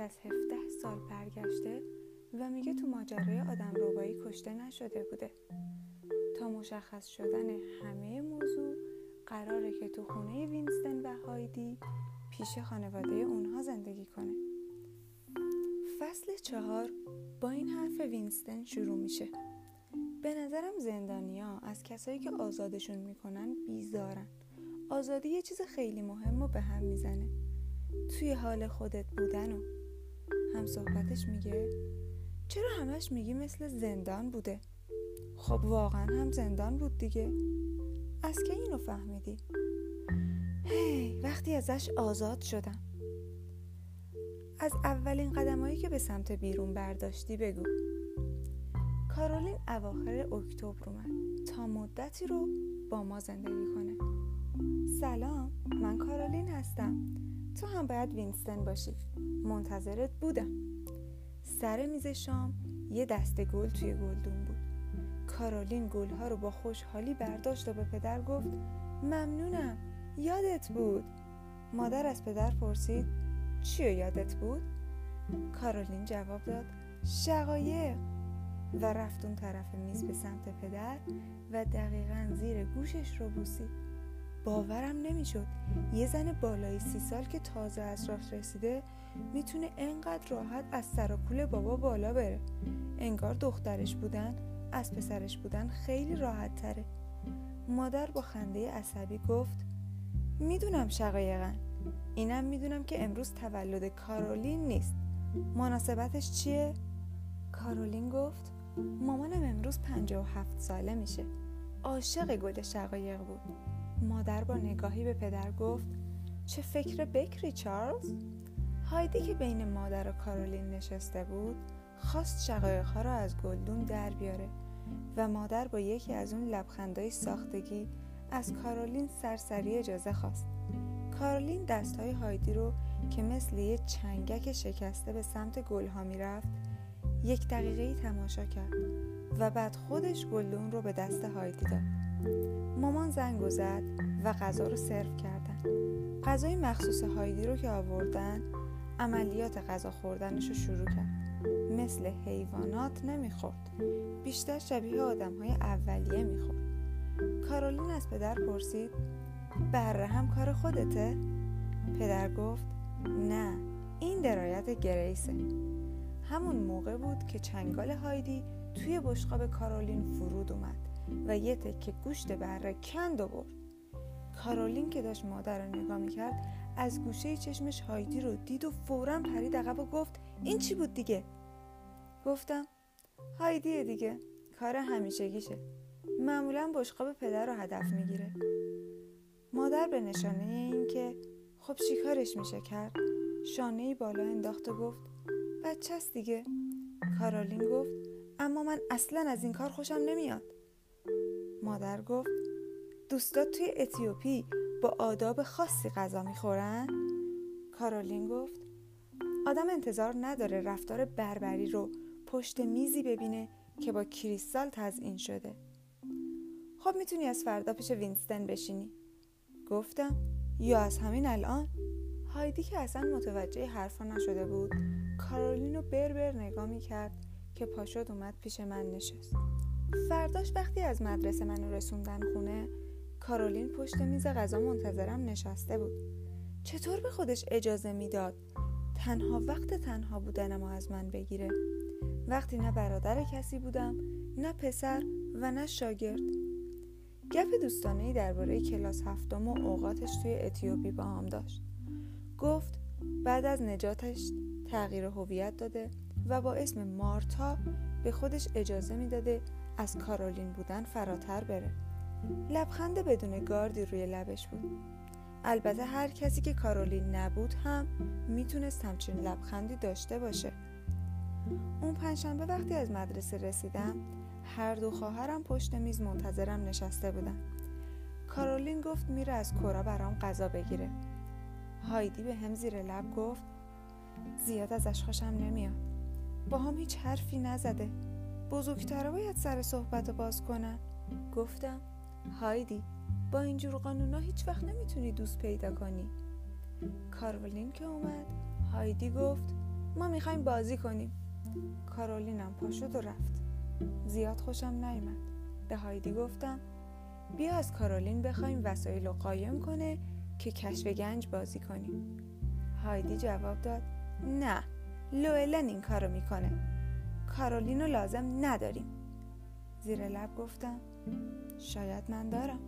از 17 سال برگشته و میگه تو ماجرای آدم ربایی کشته نشده بوده. تا مشخص شدن همه موضوع قراره که تو خونه وینستن و هایدی پیش خانواده اونها زندگی کنه. فصل چهار با این حرف وینستن شروع میشه. به نظرم زندانیا از کسایی که آزادشون می‌کنن بیزارن. آزادی یه چیز خیلی مهمو به هم می‌زنه. توی حال خودت بودن و هم صحبتش میگه؟ چرا همش میگی مثل زندان بوده؟ خب واقعا هم زندان بود دیگه. از که اینو فهمیدی؟ هی وقتی ازش آزاد شدم. از اولین قدمایی که به سمت بیرون برداشتی بگو. کارولین اواخر اکتبر اومد. تا مدتی رو با ما زندگی کنه. سلام من کارولین هستم. تو هم باید وینستن باشی. منتظرت بودم. سر میز شام یه دسته گل توی گلدون بود. کارولین گلها رو با خوشحالی برداشت و به پدر گفت ممنونم یادت بود. مادر از پدر پرسید چی یادت بود؟ کارولین جواب داد شقایق. و رفت اون طرف میز به سمت پدر و دقیقا زیر گوشش رو بوسید. باورم نمی‌شد. یه زن بالای سی سال که تازه از راه رسیده می‌تونه انقدر راحت از سر و کول بابا بالا بره. انگار دخترش بودن از پسرش بودن خیلی راحت تره مادر با خنده عصبی گفت می‌دونم شقایقن. اینم می‌دونم که امروز تولد کارولین نیست. مناسبتش چیه؟ کارولین گفت مامانم امروز پنجه و هفت ساله میشه. عاشق گل شقایق بود. مادر با نگاهی به پدر گفت چه فکر بکری چارلز؟ هایدی که بین مادر و کارولین نشسته بود خواست ها را از گلدون در بیاره و مادر با یکی از اون لبخندهای ساختگی از کارولین سرسری اجازه خواست کارولین دستهای هایدی رو که مثل یه چنگک شکسته به سمت گلها می‌رفت یک دقیقه ای تماشا کرد و بعد خودش گلدون رو به دست هایدی داد مامان زنگ زد و غذا رو سرو کردن. غذای مخصوص هایدی رو که آوردن عملیات غذا خوردنش رو شروع کرد. مثل حیوانات نمی‌خورد. بیشتر شبیه آدم های اولیه می‌خورد. کارولین از پدر پرسید بره هم کار خودته؟ پدر گفت نه این درایت گریسه. همون موقع بود که چنگال هایدی توی بشقاب کارولین فرود اومد. و یه تکه گوشت بره کند برد. کارولین که داشت مادر رو نگاه می‌کرد از گوشه چشمش هایدی رو دید و فورا پرید عقب و گفت این چی بود دیگه؟ گفتم هایدیه دیگه کار همیشگیشه. معمولا بشقاب پدر رو هدف می‌گیره. مادر به نشانه این که خب چیکارش میشه کرد شانه بالا انداخت و گفت بچه دیگه. کارولین گفت اما من اصلا از این کار خوشم نمیاد. مادر گفت دوستات توی اتیوپی با آداب خاصی غذا می‌خورن؟ کارولین گفت آدم انتظار نداره رفتار بربری رو پشت میزی ببینه که با کریستال تزئین شده. خب می‌تونی از فردا پیش وینستن بشینی. گفتم یا از همین الان؟ هایدی که اصلا متوجه حرفا نشده بود کارولین رو بر بر نگاه می‌کرد که پاشد اومد پیش من نشست. فرداش وقتی از مدرسه منو رسوندن خونه کارولین پشت میز غذا منتظرم نشسته بود. چطور به خودش اجازه می‌داد تنها وقت تنها بودنم از من بگیره؟ وقتی نه برادر کسی بودم نه پسر و نه شاگرد. گپ دوستانه درباره کلاس هفتم و اوقاتش توی اتیوپی با هم داشت. گفت بعد از نجاتش تغییر هویت داده و با اسم مارتا به خودش اجازه می‌داده از کارولین بودن فراتر بره. لبخند بدون گاردی روی لبش بود. البته هر کسی که کارولین نبود هم می‌تونست همچین لبخندی داشته باشه. اون پنجشنبه وقتی از مدرسه رسیدم هر دو خواهرم پشت میز منتظرم نشسته بودن. کارولین گفت میره از کورا برام غذا بگیره. هایدی به هم زیر لب گفت زیاد ازش خوشم نمیاد. با هم هیچ حرفی نزده. بزرگتره باید سر صحبت باز کنن. گفتم هایدی با اینجور قانونا هیچ وقت نمی‌تونی دوست پیدا کنی. کارولین که اومد هایدی گفت ما می‌خوایم بازی کنیم. کارولینم پا شد و رفت. زیاد خوشم نیامد به هایدی گفتم بیا از کارولین بخوایم وسایل رو قایم کنه که کشف گنج بازی کنیم. هایدی جواب داد نه لوئلن این کارو می‌کنه. کارولین رو لازم نداریم. زیر لب گفتم شاید من دارم.